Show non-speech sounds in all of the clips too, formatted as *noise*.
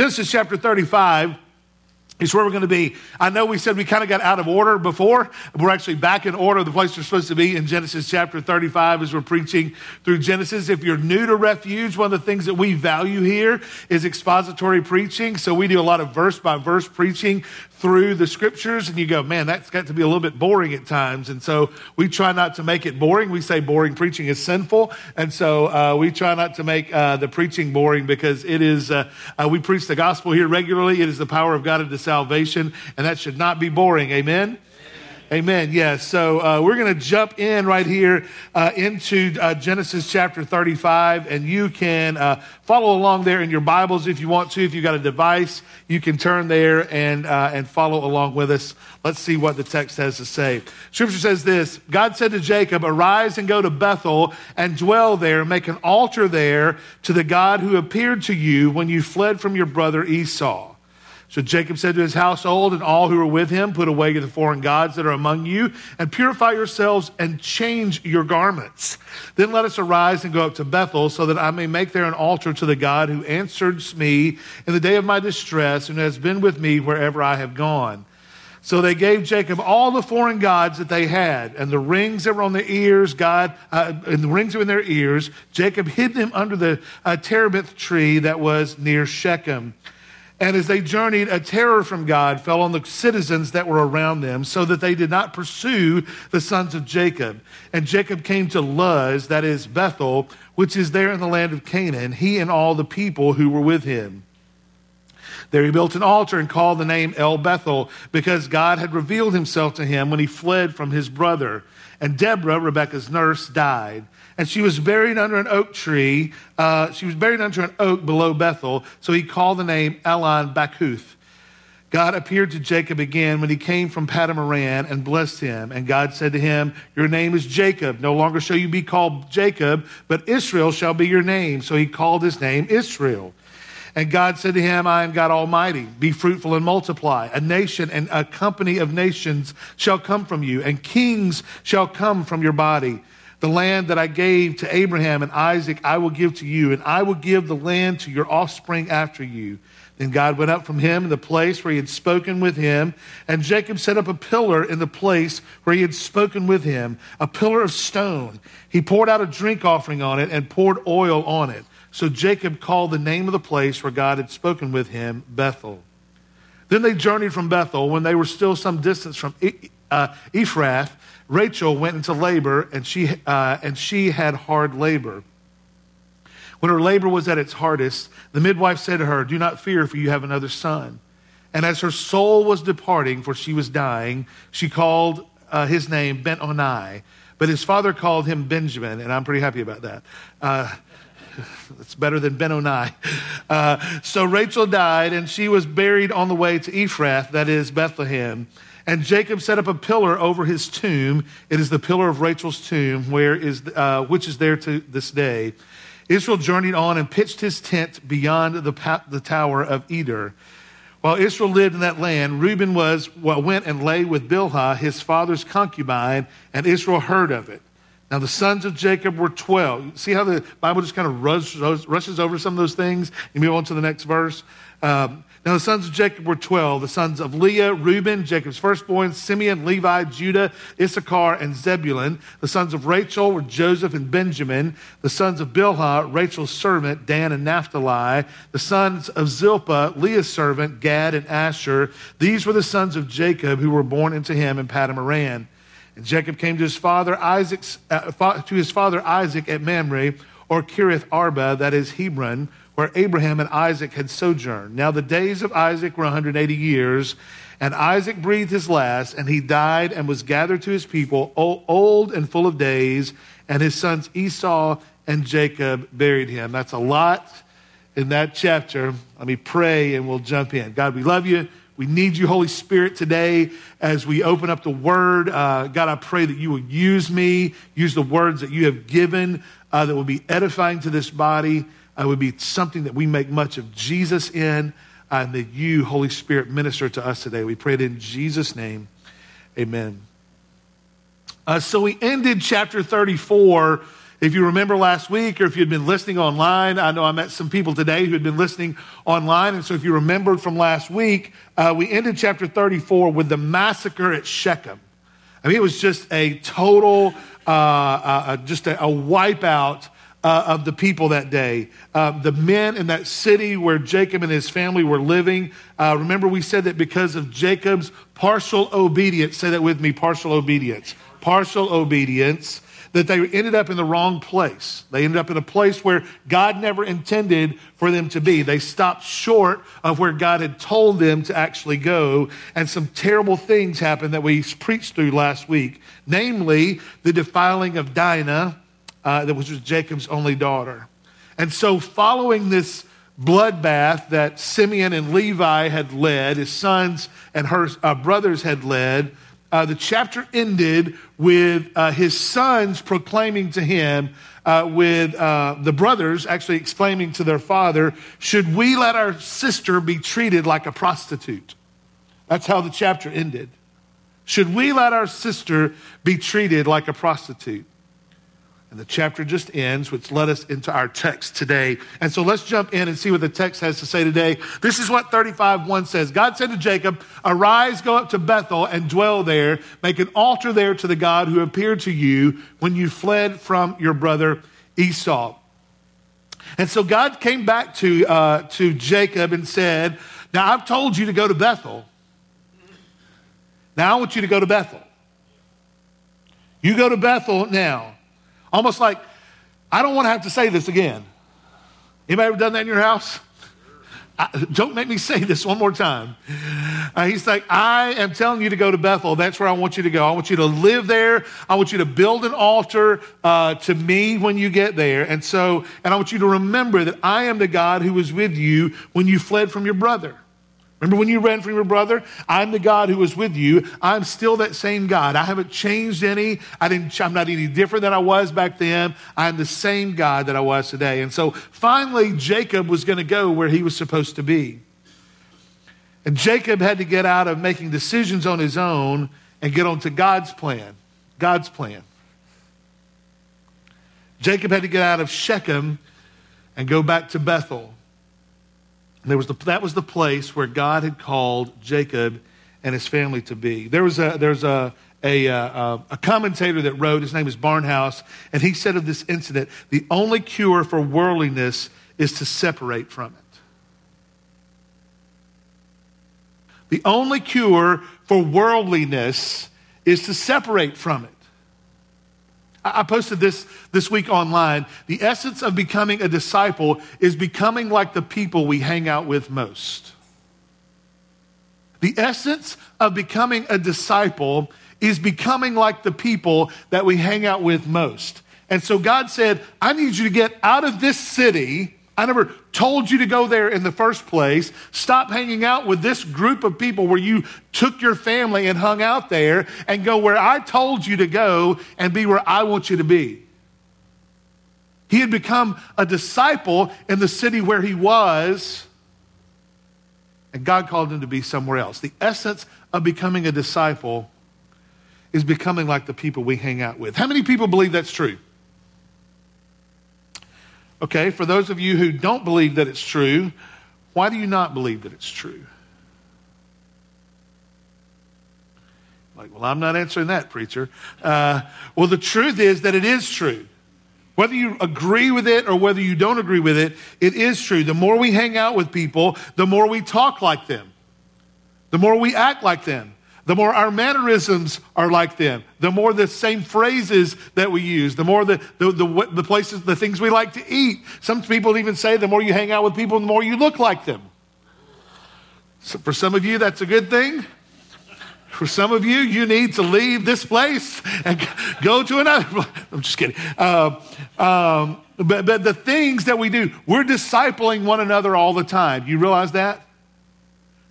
Genesis chapter 35 is where we're going to be. I know we said we kind of got out of order before. We're actually back in order. The place we're supposed to be in Genesis chapter 35 as we're preaching through Genesis. If you're new to Refuge, one of the things that we value here is expository preaching. So we do a lot of verse by verse preaching through the scriptures and you go, man, that's got to be a little bit boring at times. And so we try not to make it boring. We say boring preaching is sinful. And so uh, we try not to make uh, the preaching boring because it is, uh, uh we preach the gospel here regularly. It is the power of God into salvation, and that should not be boring. Amen. Amen. Yes. So uh, we're going to jump in right here uh, into uh, Genesis chapter 35, and you can uh, follow along there in your Bibles if you want to. If you've got a device, you can turn there and uh, and follow along with us. Let's see what the text has to say. Scripture says this: God said to Jacob, "Arise and go to Bethel and dwell there. Make an altar there to the God who appeared to you when you fled from your brother Esau." So Jacob said to his household and all who were with him, Put away the foreign gods that are among you, and purify yourselves and change your garments. Then let us arise and go up to Bethel, so that I may make there an altar to the God who answered me in the day of my distress and has been with me wherever I have gone. So they gave Jacob all the foreign gods that they had, and the rings that were on their ears, God, uh, and the rings were in their ears. Jacob hid them under the uh, terebinth tree that was near Shechem. And as they journeyed, a terror from God fell on the citizens that were around them, so that they did not pursue the sons of Jacob. And Jacob came to Luz, that is Bethel, which is there in the land of Canaan, he and all the people who were with him. There he built an altar and called the name El Bethel, because God had revealed himself to him when he fled from his brother. And Deborah, Rebekah's nurse, died and she was buried under an oak tree. Uh, she was buried under an oak below Bethel, so he called the name Allon Bachuth. God appeared to Jacob again when he came from Paddan Aram and blessed him. And God said to him, Your name is Jacob. No longer shall you be called Jacob, but Israel shall be your name. So he called his name Israel. And God said to him, I am God Almighty. Be fruitful and multiply. A nation and a company of nations shall come from you, and kings shall come from your body. The land that I gave to Abraham and Isaac, I will give to you, and I will give the land to your offspring after you. Then God went up from him in the place where he had spoken with him, and Jacob set up a pillar in the place where he had spoken with him, a pillar of stone. He poured out a drink offering on it and poured oil on it. So Jacob called the name of the place where God had spoken with him Bethel. Then they journeyed from Bethel when they were still some distance from uh, Ephrath Rachel went into labor, and she, uh, and she had hard labor. When her labor was at its hardest, the midwife said to her, Do not fear, for you have another son. And as her soul was departing, for she was dying, she called uh, his name Ben Oni. But his father called him Benjamin, and I'm pretty happy about that. Uh, *laughs* it's better than Ben Oni. Uh, so Rachel died, and she was buried on the way to Ephrath, that is Bethlehem. And Jacob set up a pillar over his tomb. It is the pillar of Rachel's tomb, where is, uh, which is there to this day. Israel journeyed on and pitched his tent beyond the, the tower of Eder. While Israel lived in that land, Reuben was, well, went and lay with Bilhah, his father's concubine, and Israel heard of it. Now, the sons of Jacob were 12. See how the Bible just kind of rushes, rushes over some of those things? You move on to the next verse. Um, now the sons of Jacob were 12, the sons of Leah, Reuben, Jacob's firstborn, Simeon, Levi, Judah, Issachar, and Zebulun. The sons of Rachel were Joseph and Benjamin. The sons of Bilhah, Rachel's servant, Dan and Naphtali. The sons of Zilpah, Leah's servant, Gad and Asher. These were the sons of Jacob who were born into him in Paddan Aram. And Jacob came to his father Isaac's, uh, to his father Isaac at Mamre, or Kiriath Arba, that is Hebron where Abraham and Isaac had sojourned. Now the days of Isaac were 180 years, and Isaac breathed his last, and he died and was gathered to his people, old and full of days, and his sons Esau and Jacob buried him. That's a lot in that chapter. Let me pray and we'll jump in. God, we love you. We need you, Holy Spirit, today as we open up the word. Uh, God, I pray that you will use me, use the words that you have given uh, that will be edifying to this body uh, would be something that we make much of Jesus in, uh, and that you, Holy Spirit, minister to us today. We pray it in Jesus' name. Amen. Uh, so we ended chapter 34 If you remember last week, or if you'd been listening online, I know I met some people today who had been listening online. And so if you remembered from last week, uh, we ended chapter 34 with the massacre at Shechem. I mean, it was just a total, uh, uh, uh just a, a wipeout uh, of the people that day. Uh, the men in that city where Jacob and his family were living. Uh, remember, we said that because of Jacob's partial obedience, say that with me partial obedience. Partial obedience that they ended up in the wrong place. They ended up in a place where God never intended for them to be. They stopped short of where God had told them to actually go. And some terrible things happened that we preached through last week, namely the defiling of Dinah, uh, which was Jacob's only daughter. And so, following this bloodbath that Simeon and Levi had led, his sons and her uh, brothers had led, uh, the chapter ended with uh, his sons proclaiming to him, uh, with uh, the brothers actually exclaiming to their father, Should we let our sister be treated like a prostitute? That's how the chapter ended. Should we let our sister be treated like a prostitute? And the chapter just ends, which led us into our text today. And so let's jump in and see what the text has to say today. This is what 35 1 says God said to Jacob, Arise, go up to Bethel and dwell there. Make an altar there to the God who appeared to you when you fled from your brother Esau. And so God came back to, uh, to Jacob and said, Now I've told you to go to Bethel. Now I want you to go to Bethel. You go to Bethel now. Almost like, I don't want to have to say this again. Anybody ever done that in your house? I, don't make me say this one more time. Uh, he's like, I am telling you to go to Bethel. That's where I want you to go. I want you to live there. I want you to build an altar uh, to me when you get there. And so, and I want you to remember that I am the God who was with you when you fled from your brother. Remember when you ran from your brother? I'm the God who was with you. I'm still that same God. I haven't changed any. I didn't, I'm not any different than I was back then. I'm the same God that I was today. And so finally, Jacob was going to go where he was supposed to be. And Jacob had to get out of making decisions on his own and get onto God's plan. God's plan. Jacob had to get out of Shechem and go back to Bethel. There was the, that was the place where God had called Jacob and his family to be. There was a, there's a, a, a, a, commentator that wrote, his name is Barnhouse, and he said of this incident the only cure for worldliness is to separate from it. The only cure for worldliness is to separate from it. I posted this this week online. The essence of becoming a disciple is becoming like the people we hang out with most. The essence of becoming a disciple is becoming like the people that we hang out with most. And so God said, I need you to get out of this city I never told you to go there in the first place. Stop hanging out with this group of people where you took your family and hung out there and go where I told you to go and be where I want you to be. He had become a disciple in the city where he was, and God called him to be somewhere else. The essence of becoming a disciple is becoming like the people we hang out with. How many people believe that's true? Okay, for those of you who don't believe that it's true, why do you not believe that it's true? Like, well, I'm not answering that, preacher. Uh, well, the truth is that it is true. Whether you agree with it or whether you don't agree with it, it is true. The more we hang out with people, the more we talk like them, the more we act like them the more our mannerisms are like them, the more the same phrases that we use, the more the, the, the, the, places, the things we like to eat. Some people even say the more you hang out with people, the more you look like them. So for some of you, that's a good thing. For some of you, you need to leave this place and *laughs* go to another *laughs* place. I'm just kidding. Uh, um, but, but the things that we do, we're discipling one another all the time. You realize that?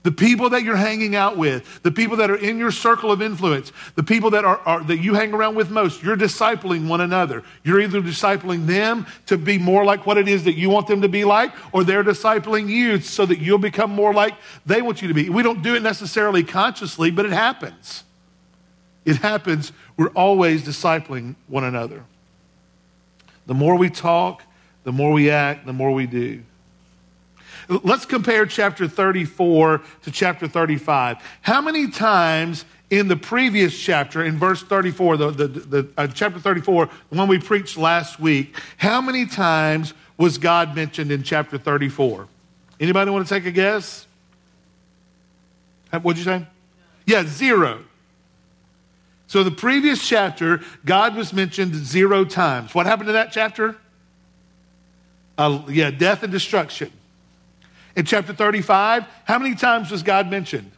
The people that you're hanging out with, the people that are in your circle of influence, the people that are, are, that you hang around with most, you're discipling one another. You're either discipling them to be more like what it is that you want them to be like, or they're discipling you so that you'll become more like they want you to be. We don't do it necessarily consciously, but it happens. It happens. We're always discipling one another. The more we talk, the more we act, the more we do. Let's compare chapter 34 to chapter 35. How many times in the previous chapter, in verse 34, the, the, the uh, chapter 34, the one we preached last week, how many times was God mentioned in chapter 34? Anybody want to take a guess? What'd you say? Yeah, zero. So the previous chapter, God was mentioned zero times. What happened to that chapter? Uh, yeah, death and destruction. In chapter 35, how many times was God mentioned?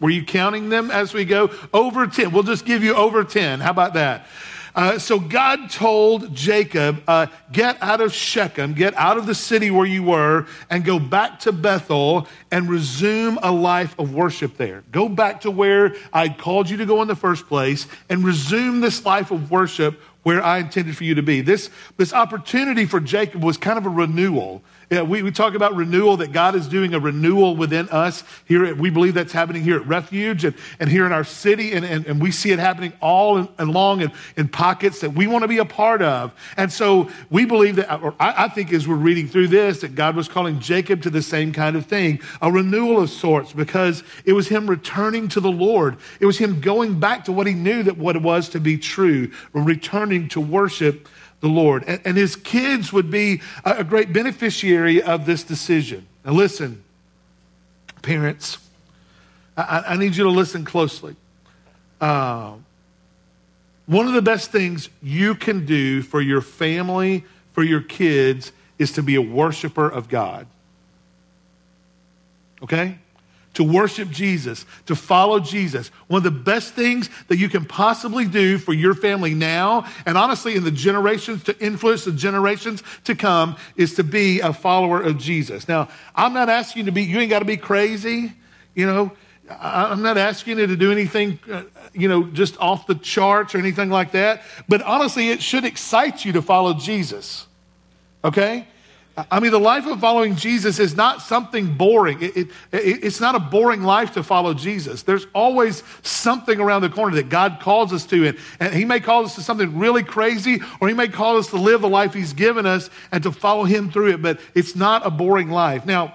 Were you counting them as we go? Over 10. We'll just give you over 10. How about that? Uh, so God told Jacob, uh, get out of Shechem, get out of the city where you were, and go back to Bethel and resume a life of worship there. Go back to where I called you to go in the first place and resume this life of worship where I intended for you to be. This, this opportunity for Jacob was kind of a renewal. Yeah, we, we talk about renewal, that God is doing a renewal within us. Here, at, we believe that's happening here at Refuge and, and here in our city, and, and, and we see it happening all along in, in pockets that we want to be a part of. And so we believe that, or I, I think as we're reading through this, that God was calling Jacob to the same kind of thing, a renewal of sorts, because it was him returning to the Lord. It was him going back to what he knew that what it was to be true, returning to worship the Lord. And, and his kids would be a, a great beneficiary of this decision. Now, listen, parents, I, I need you to listen closely. Uh, one of the best things you can do for your family, for your kids, is to be a worshiper of God. Okay? To worship Jesus, to follow Jesus. One of the best things that you can possibly do for your family now, and honestly, in the generations to influence the generations to come, is to be a follower of Jesus. Now, I'm not asking you to be, you ain't got to be crazy, you know. I'm not asking you to do anything, uh, you know, just off the charts or anything like that. But honestly, it should excite you to follow Jesus. Okay? I mean, the life of following Jesus is not something boring. It, it, it, it's not a boring life to follow Jesus. There's always something around the corner that God calls us to. And, and He may call us to something really crazy, or He may call us to live the life He's given us and to follow Him through it. But it's not a boring life. Now,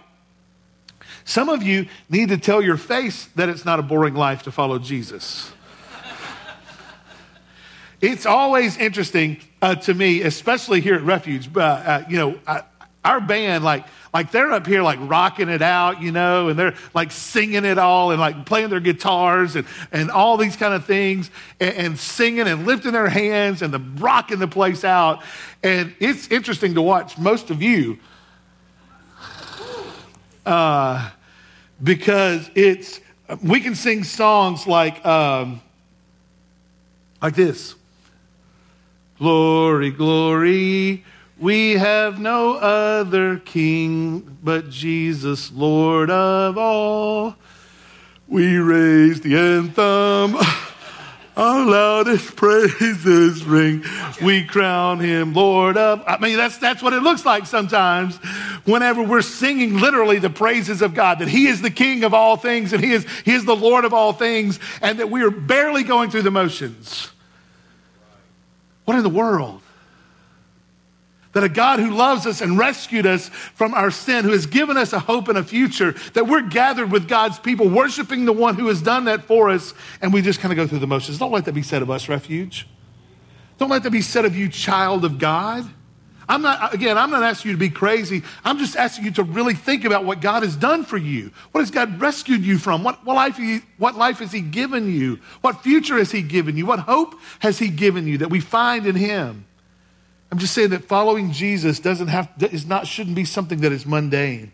some of you need to tell your face that it's not a boring life to follow Jesus. it's always interesting uh, to me, especially here at Refuge. Uh, uh, you know, I, our band, like, like they're up here like rocking it out, you know, and they're like singing it all and like playing their guitars and, and all these kind of things and, and singing and lifting their hands and the rocking the place out. And it's interesting to watch most of you uh, because it's, we can sing songs like, um, like this. Glory, glory, we have no other king but Jesus, Lord of all. We raise the anthem. *laughs* Our loudest praises ring. We crown him Lord of. I mean, that's, that's what it looks like sometimes whenever we're singing literally the praises of God, that he is the king of all things and he is, he is the Lord of all things and that we are barely going through the motions. What in the world? That a God who loves us and rescued us from our sin, who has given us a hope and a future, that we're gathered with God's people, worshiping the one who has done that for us, and we just kind of go through the motions. Don't let that be said of us, refuge. Don't let that be said of you, child of God. I'm not, again, I'm not asking you to be crazy. I'm just asking you to really think about what God has done for you. What has God rescued you from? What, what, life, he, what life has He given you? What future has He given you? What hope has He given you that we find in Him? I'm just saying that following Jesus doesn't have, is not, shouldn't be something that is mundane.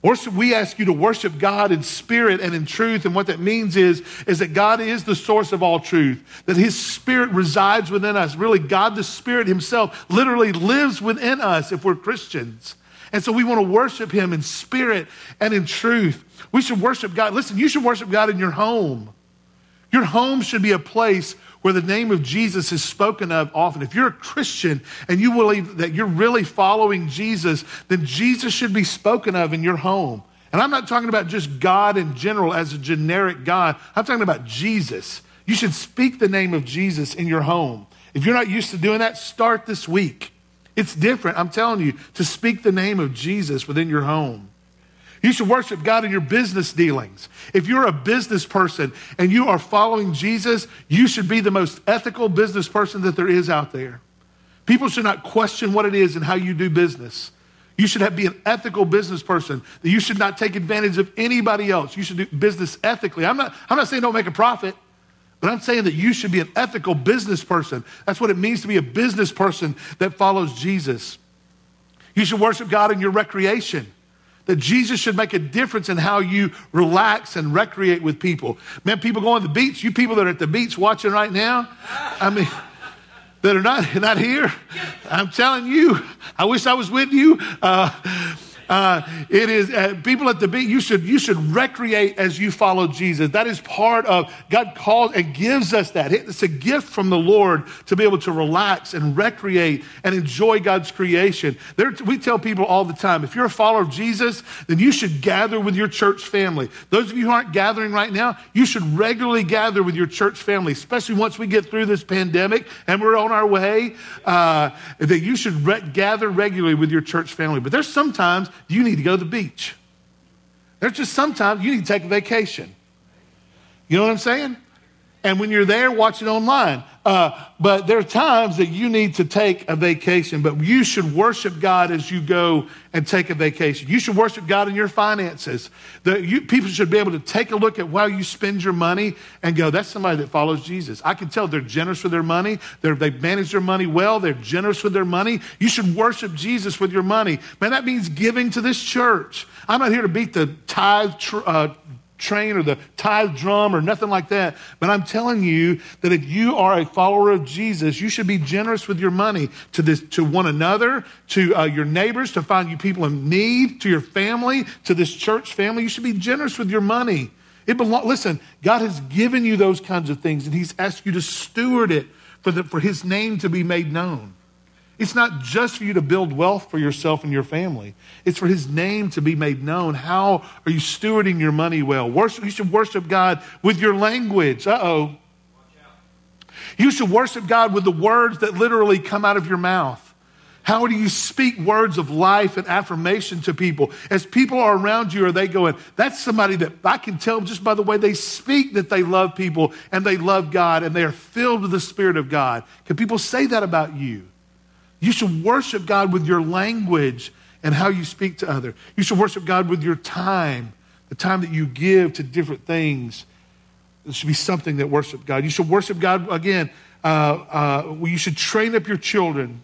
Worship, we ask you to worship God in spirit and in truth. And what that means is, is that God is the source of all truth, that His Spirit resides within us. Really, God the Spirit Himself literally lives within us if we're Christians. And so we want to worship Him in spirit and in truth. We should worship God. Listen, you should worship God in your home. Your home should be a place where the name of Jesus is spoken of often. If you're a Christian and you believe that you're really following Jesus, then Jesus should be spoken of in your home. And I'm not talking about just God in general as a generic God. I'm talking about Jesus. You should speak the name of Jesus in your home. If you're not used to doing that, start this week. It's different, I'm telling you, to speak the name of Jesus within your home. You should worship God in your business dealings. If you're a business person and you are following Jesus, you should be the most ethical business person that there is out there. People should not question what it is and how you do business. You should have, be an ethical business person. That you should not take advantage of anybody else. You should do business ethically. I'm not, I'm not saying don't make a profit, but I'm saying that you should be an ethical business person. That's what it means to be a business person that follows Jesus. You should worship God in your recreation that Jesus should make a difference in how you relax and recreate with people. Man, people going to the beach, you people that are at the beach watching right now, I mean, that are not, *laughs* not here, I'm telling you, I wish I was with you. Uh, uh, it is uh, people at the beach. You should you should recreate as you follow Jesus. That is part of God calls and gives us that. It's a gift from the Lord to be able to relax and recreate and enjoy God's creation. There, we tell people all the time: if you're a follower of Jesus, then you should gather with your church family. Those of you who aren't gathering right now, you should regularly gather with your church family, especially once we get through this pandemic and we're on our way. Uh, that you should re- gather regularly with your church family. But there's sometimes you need to go to the beach. There's just sometimes you need to take a vacation. You know what I'm saying? And when you're there, watch it online. Uh, but there are times that you need to take a vacation, but you should worship God as you go and take a vacation. You should worship God in your finances. The, you, people should be able to take a look at how you spend your money and go, that's somebody that follows Jesus. I can tell they're generous with their money. They're, they manage their money well. They're generous with their money. You should worship Jesus with your money. Man, that means giving to this church. I'm not here to beat the tithe tr- uh, train or the tithe drum or nothing like that. But I'm telling you that if you are a follower of Jesus, you should be generous with your money to this, to one another, to uh, your neighbors, to find you people in need, to your family, to this church family. You should be generous with your money. It belong, listen, God has given you those kinds of things and He's asked you to steward it for, the, for His name to be made known. It's not just for you to build wealth for yourself and your family. It's for his name to be made known. How are you stewarding your money well? Worship, you should worship God with your language. Uh oh. You should worship God with the words that literally come out of your mouth. How do you speak words of life and affirmation to people? As people are around you, are they going, that's somebody that I can tell just by the way they speak that they love people and they love God and they are filled with the Spirit of God? Can people say that about you? You should worship God with your language and how you speak to others. You should worship God with your time, the time that you give to different things. It should be something that worship God. You should worship God again. Uh, uh, you should train up your children.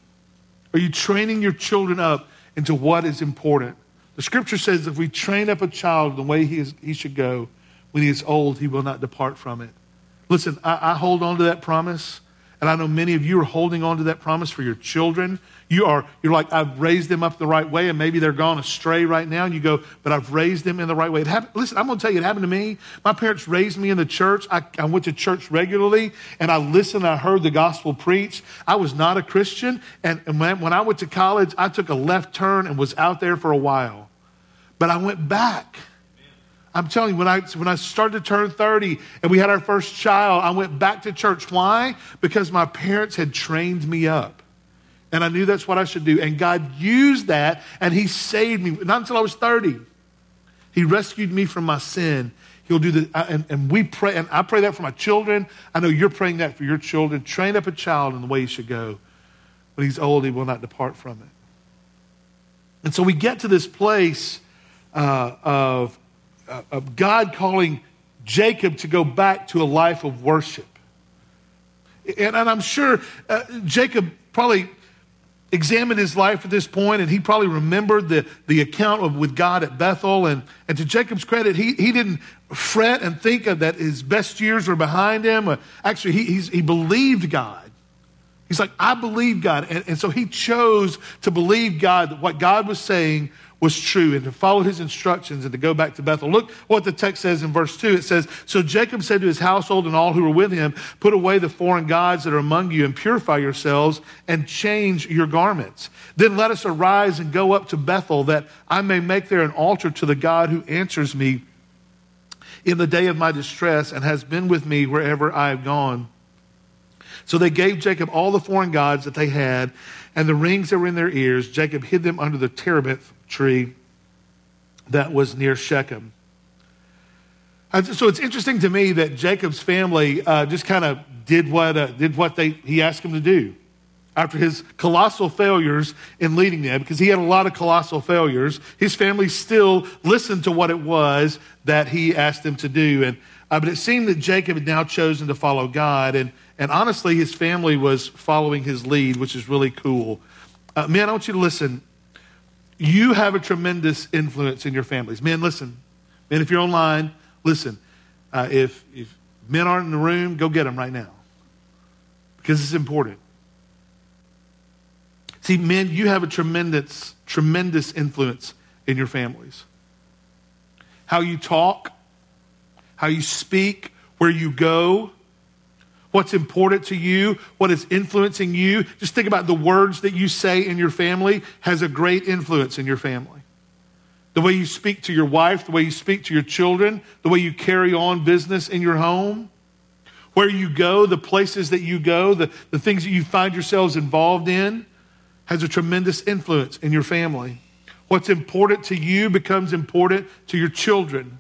Are you training your children up into what is important? The scripture says if we train up a child the way he, is, he should go, when he is old, he will not depart from it. Listen, I, I hold on to that promise. And I know many of you are holding on to that promise for your children. You are, you're like, I've raised them up the right way, and maybe they're gone astray right now. And you go, but I've raised them in the right way. Happened, listen, I'm going to tell you, it happened to me. My parents raised me in the church. I, I went to church regularly, and I listened. I heard the gospel preached. I was not a Christian. And, and when, when I went to college, I took a left turn and was out there for a while. But I went back. I'm telling you, when I, when I started to turn 30 and we had our first child, I went back to church. Why? Because my parents had trained me up. And I knew that's what I should do. And God used that and He saved me. Not until I was 30. He rescued me from my sin. He'll do the, and, and we pray, and I pray that for my children. I know you're praying that for your children. Train up a child in the way he should go. When he's old, he will not depart from it. And so we get to this place uh, of of God calling Jacob to go back to a life of worship. And, and I'm sure uh, Jacob probably examined his life at this point and he probably remembered the, the account of, with God at Bethel. And, and to Jacob's credit, he, he didn't fret and think that his best years were behind him. Uh, actually, he, he believed God. He's like, I believe God. And, and so he chose to believe God, that what God was saying was true and to follow his instructions and to go back to Bethel. Look what the text says in verse 2. It says, So Jacob said to his household and all who were with him, Put away the foreign gods that are among you and purify yourselves and change your garments. Then let us arise and go up to Bethel that I may make there an altar to the God who answers me in the day of my distress and has been with me wherever I have gone. So they gave Jacob all the foreign gods that they had and the rings that were in their ears. Jacob hid them under the terebinth tree that was near Shechem. So it's interesting to me that Jacob's family uh, just kind of did what, uh, did what they, he asked them to do after his colossal failures in leading them, because he had a lot of colossal failures. His family still listened to what it was that he asked them to do. And, uh, but it seemed that Jacob had now chosen to follow God. And, and honestly, his family was following his lead, which is really cool. Uh, man, I want you to listen. You have a tremendous influence in your families. Men, listen. Men, if you're online, Listen, uh, if, if men aren't in the room, go get them right now because it's important. See, men, you have a tremendous, tremendous influence in your families. How you talk, how you speak, where you go, what's important to you, what is influencing you. Just think about the words that you say in your family has a great influence in your family the way you speak to your wife, the way you speak to your children, the way you carry on business in your home, where you go, the places that you go, the, the things that you find yourselves involved in, has a tremendous influence in your family. What's important to you becomes important to your children.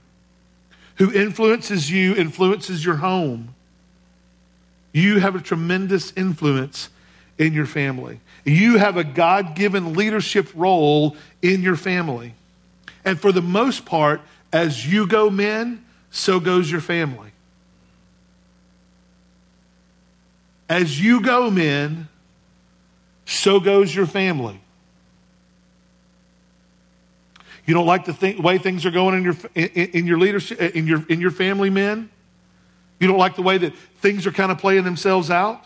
Who influences you influences your home. You have a tremendous influence in your family. You have a God given leadership role in your family. And for the most part, as you go, men, so goes your family. As you go, men, so goes your family. You don't like the th- way things are going in your, in, in, your leadership, in your, in your family, men? You don't like the way that things are kind of playing themselves out?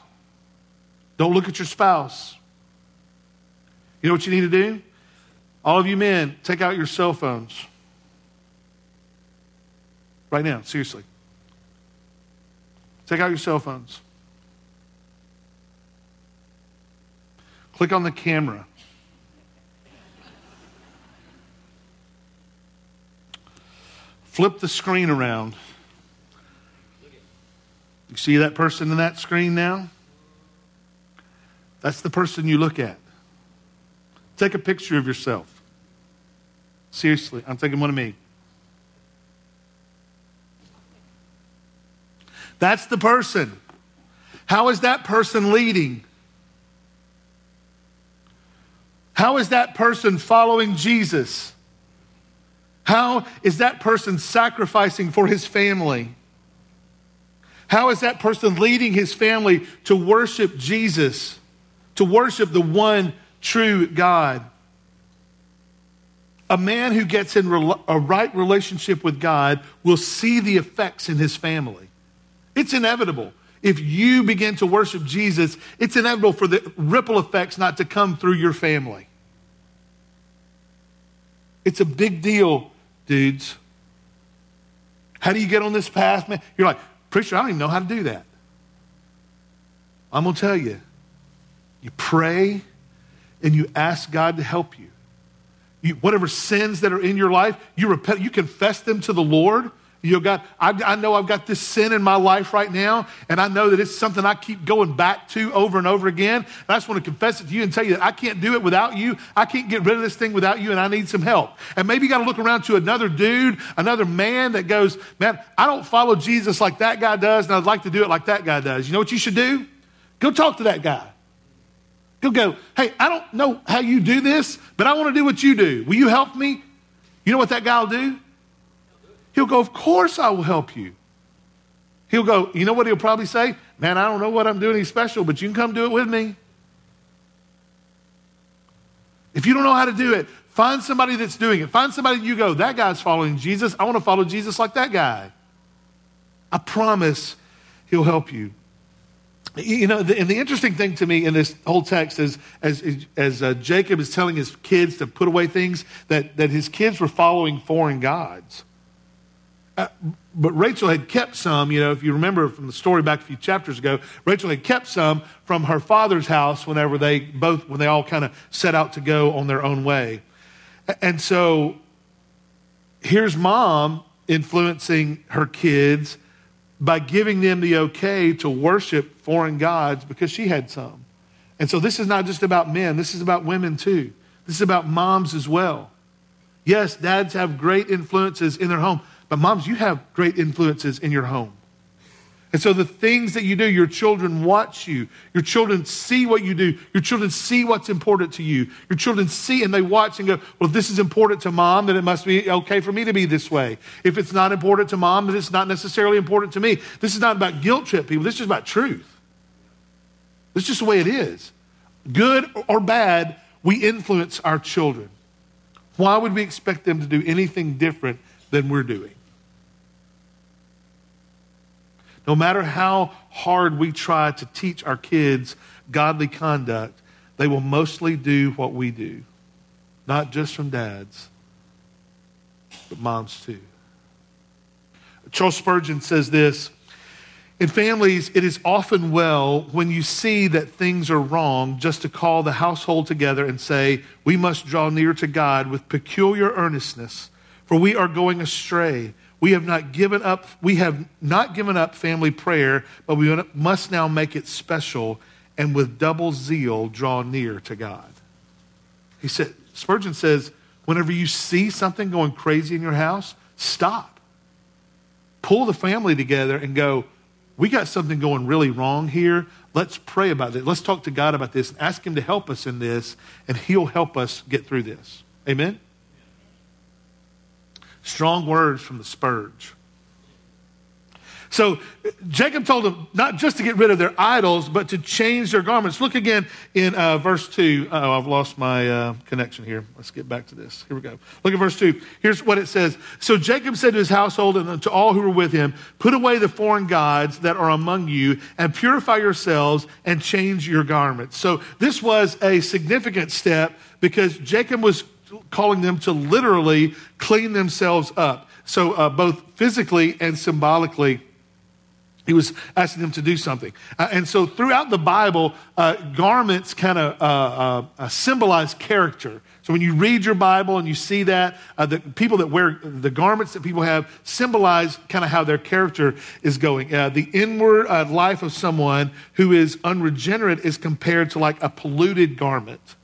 Don't look at your spouse. You know what you need to do? All of you men, take out your cell phones. Right now, seriously. Take out your cell phones. Click on the camera. Flip the screen around. See that person in that screen now? That's the person you look at. Take a picture of yourself. Seriously, I'm taking one of me. That's the person. How is that person leading? How is that person following Jesus? How is that person sacrificing for his family? How is that person leading his family to worship Jesus, to worship the one true God? A man who gets in a right relationship with God will see the effects in his family. It's inevitable. If you begin to worship Jesus, it's inevitable for the ripple effects not to come through your family. It's a big deal, dudes. How do you get on this path, man? You're like, preacher, I don't even know how to do that. I'm going to tell you. You pray and you ask God to help you. You, whatever sins that are in your life, you repent, you confess them to the Lord. You got, I, I know I've got this sin in my life right now, and I know that it's something I keep going back to over and over again. And I just want to confess it to you and tell you that I can't do it without you. I can't get rid of this thing without you, and I need some help. And maybe you got to look around to another dude, another man that goes, Man, I don't follow Jesus like that guy does, and I'd like to do it like that guy does. You know what you should do? Go talk to that guy. He'll go, Hey, I don't know how you do this, but I want to do what you do. Will you help me? You know what that guy will do? He'll go, Of course I will help you. He'll go, You know what he'll probably say? Man, I don't know what I'm doing any special, but you can come do it with me. If you don't know how to do it, find somebody that's doing it. Find somebody you go, That guy's following Jesus. I want to follow Jesus like that guy. I promise he'll help you. You know, the, and the interesting thing to me in this whole text is as, as uh, Jacob is telling his kids to put away things, that, that his kids were following foreign gods. Uh, but Rachel had kept some, you know, if you remember from the story back a few chapters ago, Rachel had kept some from her father's house whenever they both, when they all kind of set out to go on their own way. And so here's mom influencing her kids by giving them the okay to worship foreign gods because she had some. And so this is not just about men, this is about women too. This is about moms as well. Yes, dads have great influences in their home, but moms, you have great influences in your home. And so the things that you do, your children watch you. Your children see what you do. Your children see what's important to you. Your children see and they watch and go, well, if this is important to mom, then it must be okay for me to be this way. If it's not important to mom, then it's not necessarily important to me. This is not about guilt trip, people. This is about truth. This is just the way it is. Good or bad, we influence our children. Why would we expect them to do anything different than we're doing? No matter how hard we try to teach our kids godly conduct, they will mostly do what we do. Not just from dads, but moms too. Charles Spurgeon says this In families, it is often well when you see that things are wrong just to call the household together and say, We must draw near to God with peculiar earnestness, for we are going astray. We have not given up, we have not given up family prayer, but we must now make it special and with double zeal draw near to God. He said, Spurgeon says, whenever you see something going crazy in your house, stop. Pull the family together and go, we got something going really wrong here. Let's pray about it. Let's talk to God about this and ask Him to help us in this, and He'll help us get through this. Amen? Strong words from the Spurge. So Jacob told them not just to get rid of their idols, but to change their garments. Look again in uh, verse 2. Oh, I've lost my uh, connection here. Let's get back to this. Here we go. Look at verse 2. Here's what it says So Jacob said to his household and to all who were with him, Put away the foreign gods that are among you, and purify yourselves and change your garments. So this was a significant step because Jacob was calling them to literally clean themselves up. So, uh, both physically and symbolically, he was asking them to do something. Uh, and so, throughout the Bible, uh, garments kind of uh, uh, uh, symbolize character. So, when you read your Bible and you see that, the people that wear the garments that people have symbolize kind of how their character is going. the inward life of someone who is unregenerate is compared to like a polluted garment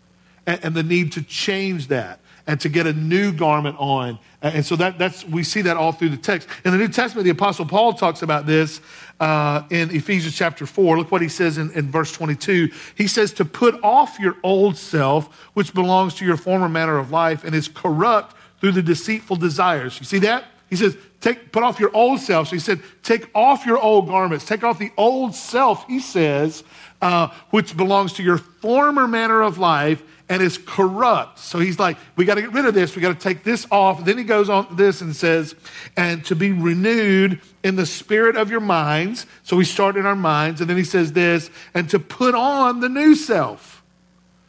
and, and the need to change that and to get a new garment on. And so that, that's, we see that all through the text. In the New Testament, the Apostle Paul talks about this uh, in Ephesians chapter 4. Look what he says in, in verse 22. He says, To put off your old self, which belongs to your former manner of life and is corrupt through the deceitful desires. You see that? He says, take, put off your old self. So he said, take off your old garments. Take off the old self, he says, uh, which belongs to your former manner of life and is corrupt. So he's like, we got to get rid of this. We got to take this off. Then he goes on this and says, and to be renewed in the spirit of your minds. So we start in our minds. And then he says this, and to put on the new self.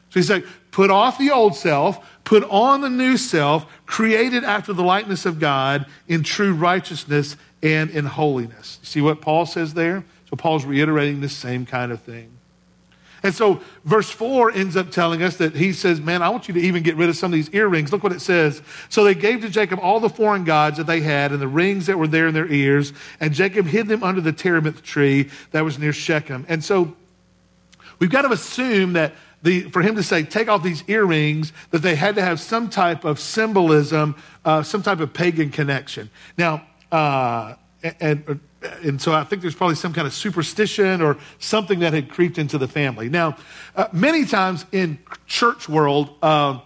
So he's like, put off the old self, put on the new self, created after the likeness of God in true righteousness and in holiness. see what Paul says there? So Paul's reiterating the same kind of thing. And so verse 4 ends up telling us that he says, Man, I want you to even get rid of some of these earrings. Look what it says. So they gave to Jacob all the foreign gods that they had and the rings that were there in their ears, and Jacob hid them under the terebinth tree that was near Shechem. And so we've got to assume that the, for him to say, take off these earrings, that they had to have some type of symbolism, uh, some type of pagan connection. Now, uh, and, and so I think there's probably some kind of superstition or something that had creeped into the family. Now, uh, many times in church world, uh,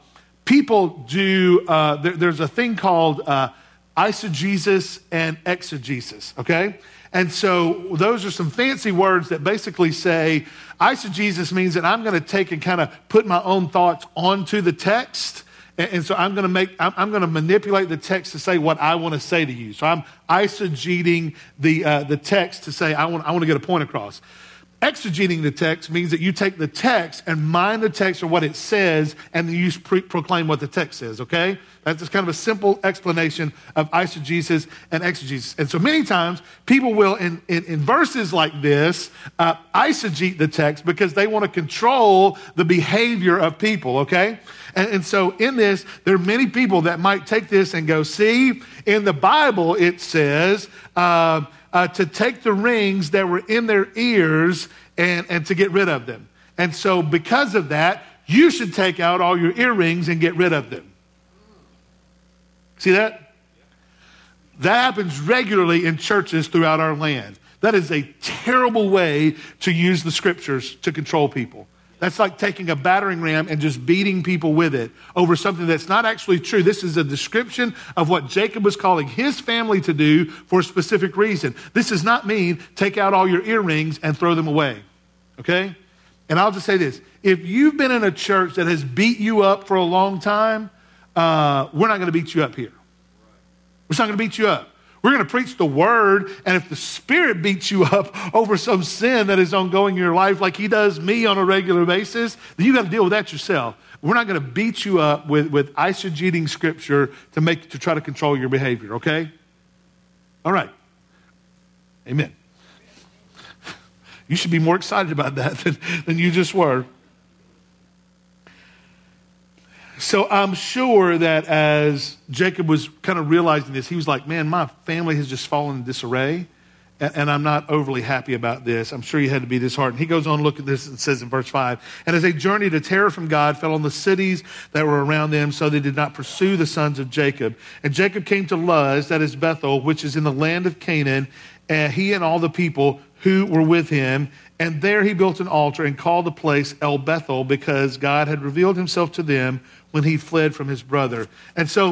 people do. Uh, there, there's a thing called uh, eisegesis and exegesis. Okay, and so those are some fancy words that basically say eisegesis means that I'm going to take and kind of put my own thoughts onto the text and, and so I'm going to make, I'm, I'm going to manipulate the text to say what I want to say to you. So I'm eisegeting the, uh, the text to say, I want, I want to get a point across. Exegeting the text means that you take the text and mine the text or what it says, and you pre- proclaim what the text says, okay? That's just kind of a simple explanation of eisegesis and exegesis. And so many times people will, in, in, in verses like this, uh, eisegete the text because they want to control the behavior of people, okay? And, and, so in this, there are many people that might take this and go, see, in the Bible it says uh, uh, to take the rings that were in their ears and, and to get rid of them. And so because of that, you should take out all your earrings and get rid of them. See that? That happens regularly in churches throughout our land. That is a terrible way to use the scriptures to control people. That's like taking a battering ram and just beating people with it over something that's not actually true. This is a description of what Jacob was calling his family to do for a specific reason. This does not mean take out all your earrings and throw them away. Okay? And I'll just say this if you've been in a church that has beat you up for a long time, uh, we're not going to beat you up here. We're not going to beat you up. We're going to preach the word, and if the Spirit beats you up *laughs* over some sin that is ongoing in your life, like He does me on a regular basis, then you got to deal with that yourself. We're not going to beat you up with, with eisegeting scripture to make to try to control your behavior, okay? All right. Amen. *laughs* You should be more excited about that *laughs* than, than you just were. So I'm sure that as Jacob was kind of realizing this, he was like, man, my family has just fallen in disarray, and, and I'm not overly happy about this. I'm sure he had to be disheartened. He goes on, to look at this, and says in verse 5 And as they journeyed, a terror from God fell on the cities that were around them, so they did not pursue the sons of Jacob. And Jacob came to Luz, that is Bethel, which is in the land of Canaan, and he and all the people who were with him. And there he built an altar and called the place El Bethel because God had revealed himself to them when he fled from his brother. And so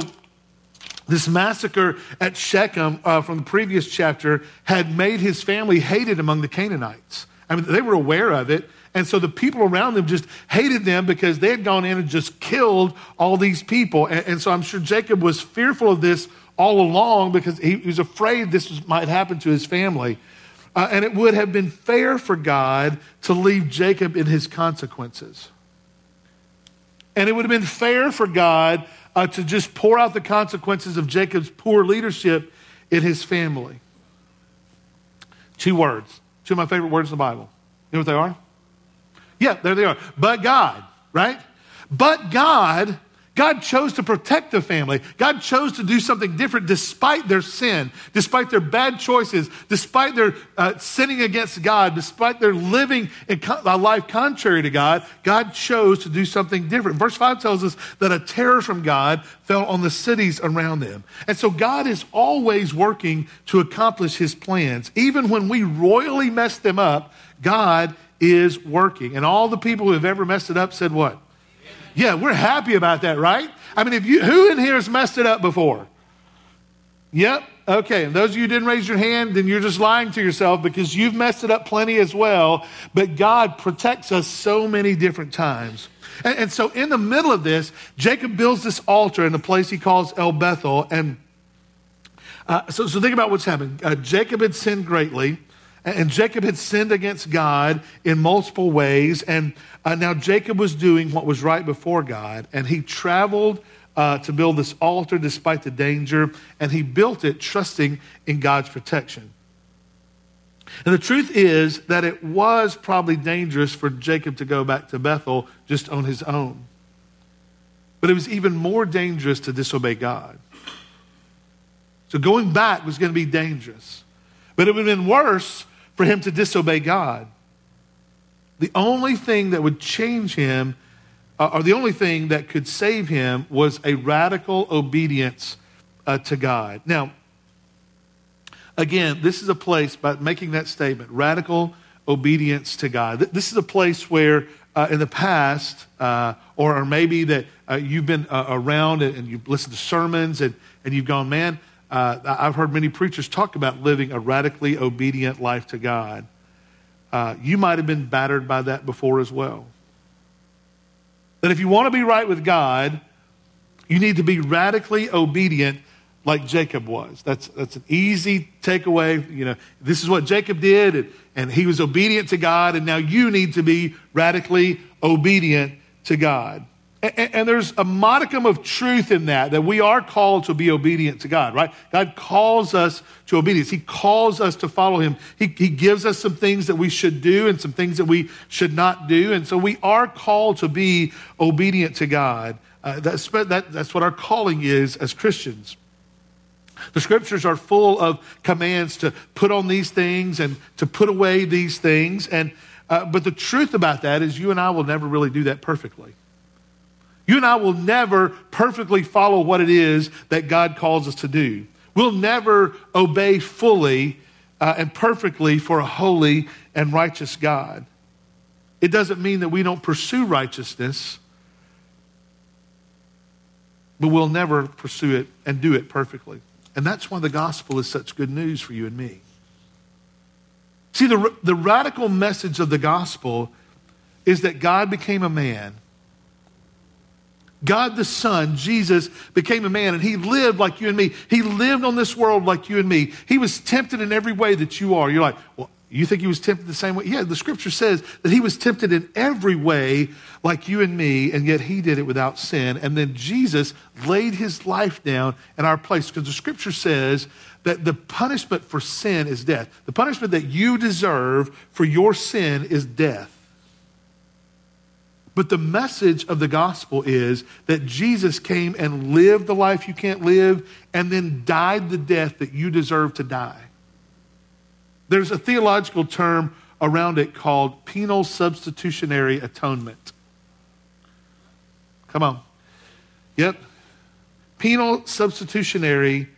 this massacre at Shechem uh, from the previous chapter had made his family hated among the Canaanites. I mean, they were aware of it. And so the people around them just hated them because they had gone in and just killed all these people. And, and so I'm sure Jacob was fearful of this all along because he, was afraid this was, might happen to his family. Uh, and it would have been fair for God to leave Jacob in his consequences. And it would have been fair for God uh, to just pour out the consequences of Jacob's poor leadership in his family. Two words, two of my favorite words in the Bible. You know what they are? Yeah, there they are. But God, right? But God God chose to protect the family. God chose to do something different despite their sin, despite their bad choices, despite their uh, sinning against God, despite their living a life contrary to God. God chose to do something different. Verse 5 tells us that a terror from God fell on the cities around them. And so God is always working to accomplish his plans. Even when we royally mess them up, God is working. And all the people who have ever messed it up said what? Yeah, we're happy about that, right? I mean, if you who in here has messed it up before? Yep. Okay. And those of you who didn't raise your hand, then you're just lying to yourself because you've messed it up plenty as well. But God protects us so many different times. And, and so in the middle of this, Jacob builds this altar in a place he calls El Bethel. And uh, so, so think about what's happened. Uh, Jacob had sinned greatly. And Jacob had sinned against God in multiple ways. And uh, now Jacob was doing what was right before God. And he traveled uh, to build this altar despite the danger. And he built it trusting in God's protection. And the truth is that it was probably dangerous for Jacob to go back to Bethel just on his own. But it was even more dangerous to disobey God. So going back was going to be dangerous. But it would have been worse for him to disobey God. The only thing that would change him, uh, or the only thing that could save him, was a radical obedience uh, to God. Now, again, this is a place, by making that statement, radical obedience to God. This is a place where uh, in the past, uh, or, or, maybe that uh, you've been uh, around and, and, you've listened to sermons and, and you've gone, man, uh, I've heard many preachers talk about living a radically obedient life to God. Uh, you might have been battered by that before as well. That if you want to be right with God, you need to be radically obedient like Jacob was. That's, that's an easy takeaway. You know, this is what Jacob did, and, and he was obedient to God, and now you need to be radically obedient to God. And, there's a modicum of truth in that, that we are called to be obedient to God, right? God calls us to obedience. He calls us to follow Him. He, he gives us some things that we should do and some things that we should not do. And so we are called to be obedient to God. Uh, that's, that, that's what our calling is as Christians. The scriptures are full of commands to put on these things and to put away these things. And, uh, but the truth about that is you and I will never really do that perfectly. You and I will never perfectly follow what it is that God calls us to do. We'll never obey fully uh, and perfectly for a holy and righteous God. It doesn't mean that we don't pursue righteousness, but we'll never pursue it and do it perfectly. And that's why the gospel is such good news for you and me. See, the, the radical message of the gospel is that God became a man God the Son, Jesus, became a man and he lived like you and me. He lived on this world like you and me. He was tempted in every way that you are. You're like, well, you think he was tempted the same way? Yeah, the scripture says that he was tempted in every way like you and me, and yet he did it without sin. And then Jesus laid his life down in our place because the scripture says that the punishment for sin is death. The punishment that you deserve for your sin is death. But the message of the gospel is that Jesus came and lived the life you can't live and then died the death that you deserve to die. There's a theological term around it called penal substitutionary atonement. Come on. Yep. Penal substitutionary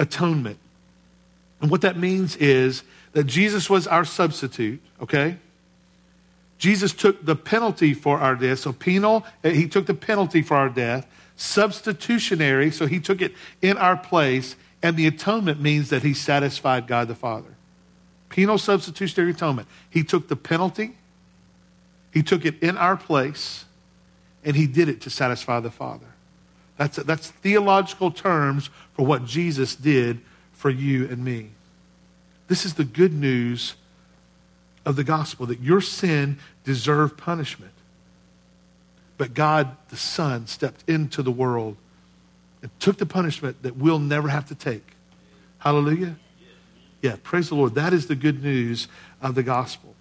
atonement. And what that means is that Jesus was our substitute, okay? Jesus took the penalty for our death. So, penal, eh, he took the penalty for our death. Substitutionary, so he took it in our place. And the atonement means that he satisfied God the Father. Penal substitutionary atonement. He took the penalty, he took it in our place, and he did it to satisfy the Father. That's, that's theological terms for what Jesus did for you and me. This is the good news of the gospel that your sin deserved punishment. But God, the Son, stepped into the world and took the punishment that we'll never have to take. Hallelujah. Yeah, praise the Lord. That is the good news of the gospel.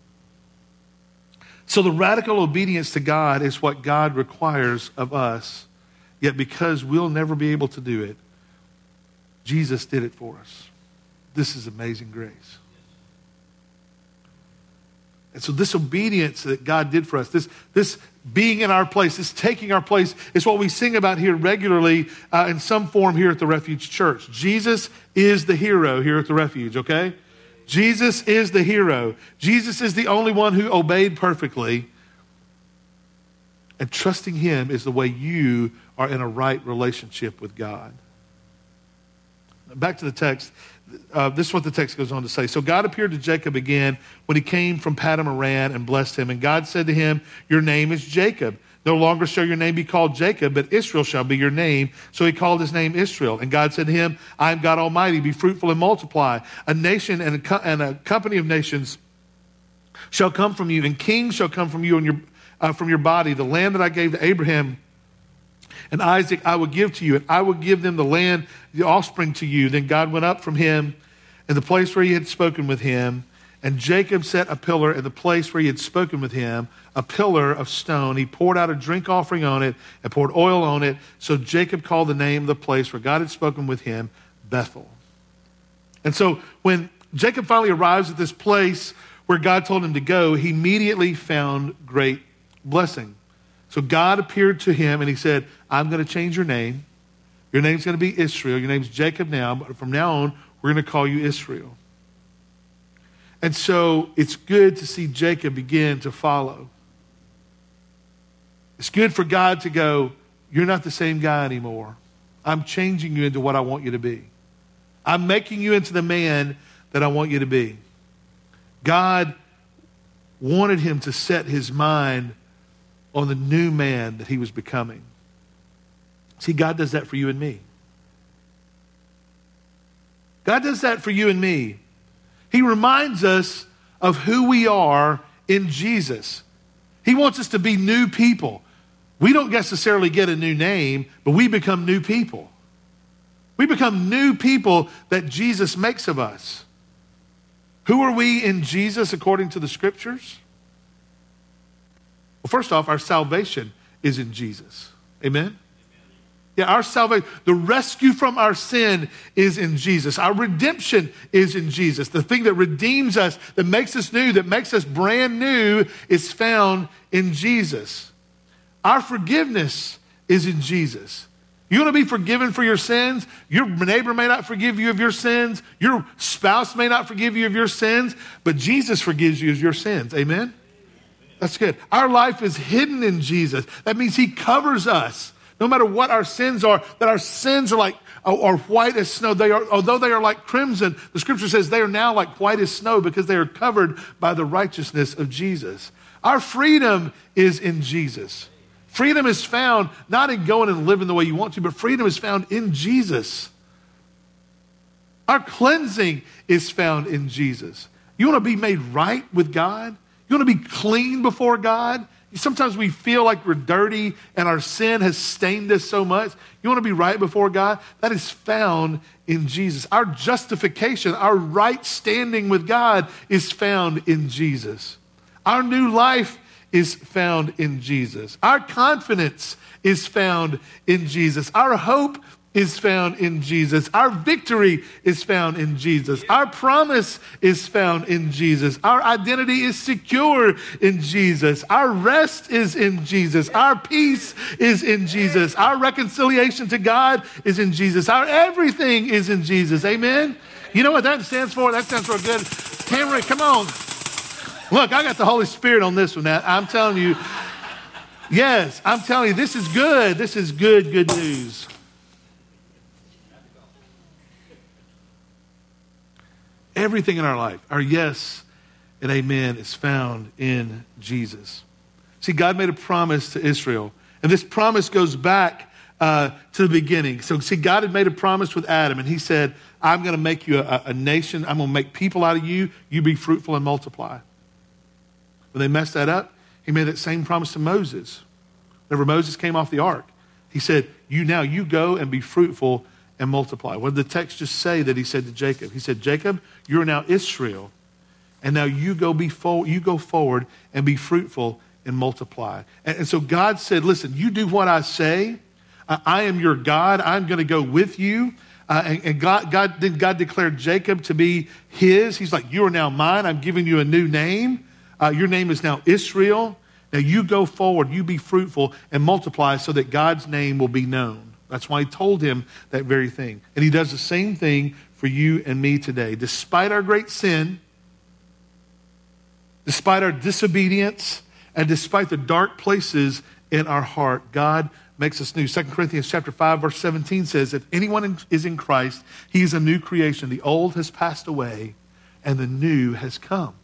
So, the radical obedience to God is what God requires of us. Yet, because we'll never be able to do it, Jesus did it for us. This is amazing grace. And so, this obedience that God did for us, this, this being in our place, this taking our place, is what we sing about here regularly uh, in some form here at the Refuge Church. Jesus is the hero here at the Refuge, okay? Jesus is the hero. Jesus is the only one who obeyed perfectly. And trusting Him is the way you are in a right relationship with God. Back to the text uh, this is what the text goes on to say. So God appeared to Jacob again when he came from Paddan Aram and blessed him. And God said to him, Your name is Jacob. No longer shall your name be called Jacob, but Israel shall be your name. So he called his name Israel. And God said to him, I am God Almighty. Be fruitful and multiply. A nation and a, co- and a company of nations shall come from you, and kings shall come from you and your, uh, from your body. The land that I gave to Abraham and Isaac I will give to you, and I will give them the land, the offspring to you. Then God went up from him in the place where he had spoken with him, and Jacob set a pillar in the place where he had spoken with him, a pillar of stone. He poured out a drink offering on it and poured oil on it. So Jacob called the name of the place where God had spoken with him Bethel. And so when Jacob finally arrives at this place where God told him to go, he immediately found great blessing. So God appeared to him and he said, I'm going to change your name. Your name's going to be Israel. Your name's Jacob now, but from now on, we're going to call you Israel. And so it's good to see Jacob begin to follow. It's good for God to go, You're not the same guy anymore. I'm changing you into what I want you to be. I'm making you into the man that I want you to be. God wanted him to set his mind on the new man that he was becoming. See, God does that for you and me. God does that for you and me. He reminds us of who we are in Jesus. He wants us to be new people. we don't necessarily get a new name, but we become new people. We become new people that Jesus makes of us. Who are we in Jesus according to the scriptures? Well, first off, our salvation is in Jesus. Amen? Yeah, our salvation, the rescue from our sin is in Jesus. Our redemption is in Jesus. The thing that redeems us, that makes us new, that makes us brand new, is found in Jesus. Our forgiveness is in Jesus. You want to be forgiven for your sins? Your neighbor may not forgive you of your sins. Your spouse may not forgive you of your sins, but Jesus forgives you of your sins. Amen? That's good. Our life is hidden in Jesus. That means He covers us no matter what our sins are, that our sins are like are white as snow. They are, although they are like crimson, the scripture says they are now like white as snow because they are covered by the righteousness of Jesus. Our freedom is in Jesus. Freedom is found not in going and living the way you want to, but freedom is found in Jesus. Our cleansing is found in Jesus. You want to be made right with God? You want to be clean before God? Sometimes we feel like we're dirty and our sin has stained us so much. You want to be right before God? That is found in Jesus. Our justification, our right standing with God is found in Jesus. Our new life is found in Jesus. Our confidence is found in Jesus. Our hope is found in Jesus. Our victory is found in Jesus. Our promise is found in Jesus. Our identity is secure in Jesus. Our rest is in Jesus. Our peace is in Jesus. Our reconciliation to God is in Jesus. Our everything is in Jesus. Amen? You know what that stands for? That stands for good. Cameron, come on. Look, I got the Holy Spirit on this one. Now, I'm telling you, yes, I'm telling you, this is good. This is good, good news. Everything in our life, our yes and amen, is found in Jesus. See, God made a promise to Israel, and this promise goes back uh, to the beginning. So, see, God had made a promise with Adam, and He said, I'm going to make you a, a nation. I'm going to make people out of you. You be fruitful and multiply. When they messed that up, He made that same promise to Moses. Whenever Moses came off the ark, He said, You now, you go and be fruitful and multiply. What did the text just say that he said to Jacob? He said, Jacob, you're now Israel, and now you go, be fo- you go forward and be fruitful and multiply. And, and so God said, Listen, you do what I say. Uh, I am your God. I'm going to go with you. Uh, and, and God, God, then God declared Jacob to be his. He's like, You are now mine. I'm giving you a new name. Uh, your name is now Israel. Now you go forward, you be fruitful and multiply so that God's name will be known. That's why he told him that very thing. And he does the same thing for you and me today. Despite our great sin, despite our disobedience, and despite the dark places in our heart, God makes us new. 2 Corinthians chapter 5 verse 17 says if anyone is in Christ, he is a new creation. The old has passed away and the new has come.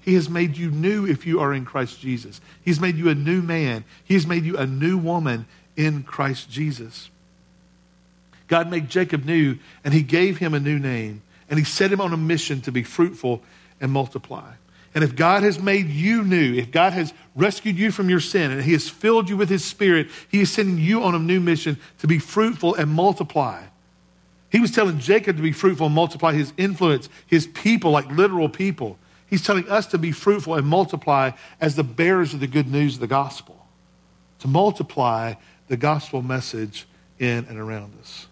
He has made you new if you are in Christ Jesus. He's made you a new man. He has made you a new woman in Christ Jesus. God made Jacob new, and he gave him a new name, and he set him on a mission to be fruitful and multiply. And if God has made you new, if God has rescued you from your sin and He has filled you with His Spirit, He is sending you on a new mission to be fruitful and multiply. He was telling Jacob to be fruitful and multiply his influence, his people, like literal people. He's telling us to be fruitful and multiply as the bearers of the good news of the gospel, to multiply the gospel message in and around us.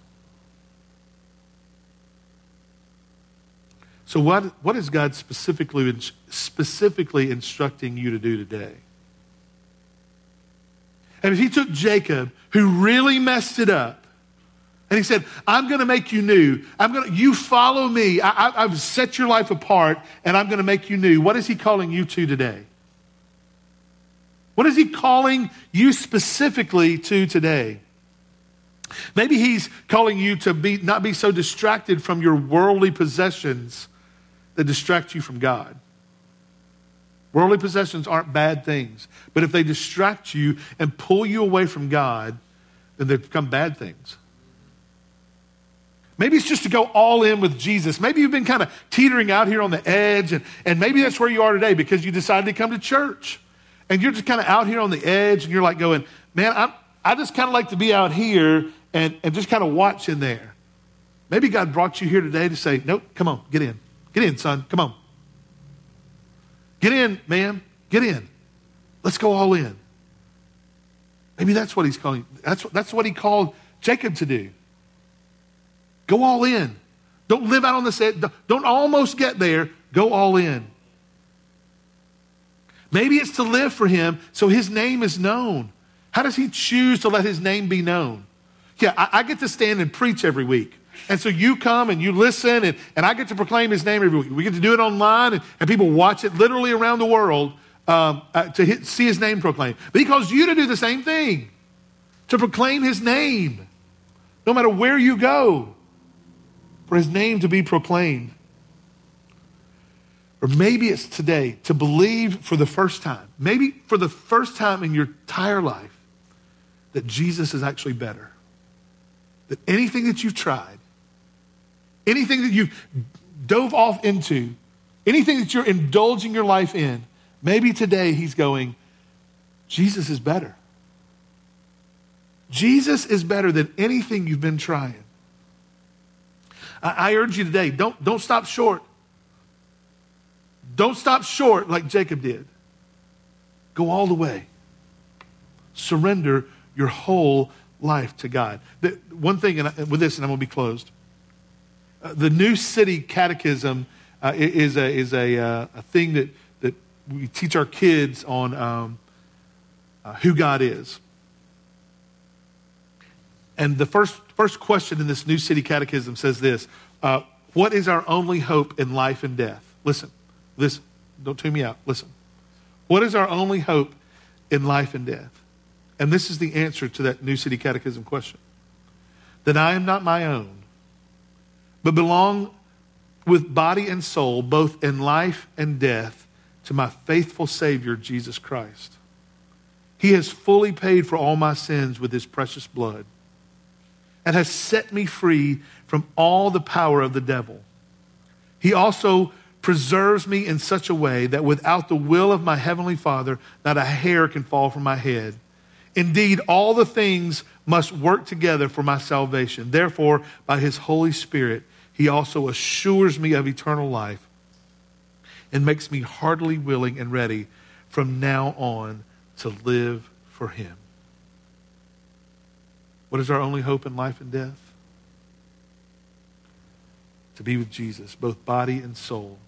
So, what, what is God specifically, specifically instructing you to do today? And if he took Jacob, who really messed it up, and he said, I'm going to make you new. I'm going to, you follow me. I, have set your life apart, and I'm going to make you new. What is he calling you to today? What is he calling you specifically to today? Maybe he's calling you to be, not be so distracted from your worldly possessions that distract you from God. Worldly possessions aren't bad things, but if they distract you and pull you away from God, then they become bad things. Maybe it's just to go all in with Jesus. Maybe you've been kind of teetering out here on the edge, and, and maybe that's where you are today because you decided to come to church. And you're just kind of out here on the edge, and you're like going, man, I'm, I just kind of like to be out here and, and just kind of watch in there. Maybe God brought you here today to say, nope, come on, get in. Get in, son, come on. Get in, ma'am, get in. Let's go all in. Maybe that's what he's calling. That's, that's what he called Jacob to do. Go all in. Don't live out on the set. Don't almost get there. Go all in. Maybe it's to live for him so his name is known. How does he choose to let his name be known? Yeah, I, I get to stand and preach every week. And so you come and you listen, and, and I get to proclaim his name every week. We get to do it online, and, and people watch it literally around the world um, uh, to hit, see his name proclaimed. But he calls you to do the same thing, to proclaim his name, no matter where you go, for his name to be proclaimed. Or maybe it's today to believe for the first time, maybe for the first time in your entire life, that Jesus is actually better. That anything that you've tried, anything that you've dove off into, anything that you're indulging your life in, maybe today he's going, Jesus is better. Jesus is better than anything you've been trying. I, I urge you today, don't, don't stop short. Don't stop short like Jacob did. Go all the way. Surrender your whole life to God. The, one thing, and I, with this, and I'm going to be closed. Uh, the New City Catechism uh, is a, is a, uh, a thing that, that we teach our kids on um, uh, who God is. And the first, first question in this New City Catechism says this uh, What is our only hope in life and death? Listen, listen, don't tune me out. Listen. What is our only hope in life and death? And this is the answer to that New City Catechism question. That I am not my own, but belong with body and soul, both in life and death, to my faithful Savior, Jesus Christ. He has fully paid for all my sins with his precious blood and has set me free from all the power of the devil. He also preserves me in such a way that without the will of my heavenly Father, not a hair can fall from my head. Indeed, all the things must work together for my salvation. Therefore, by his Holy Spirit, he also assures me of eternal life and makes me heartily willing and ready from now on to live for him. What is our only hope in life and death? To be with Jesus, both body and soul.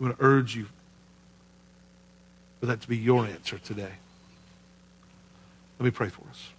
I want to urge you for that to be your answer today. Let me pray for us.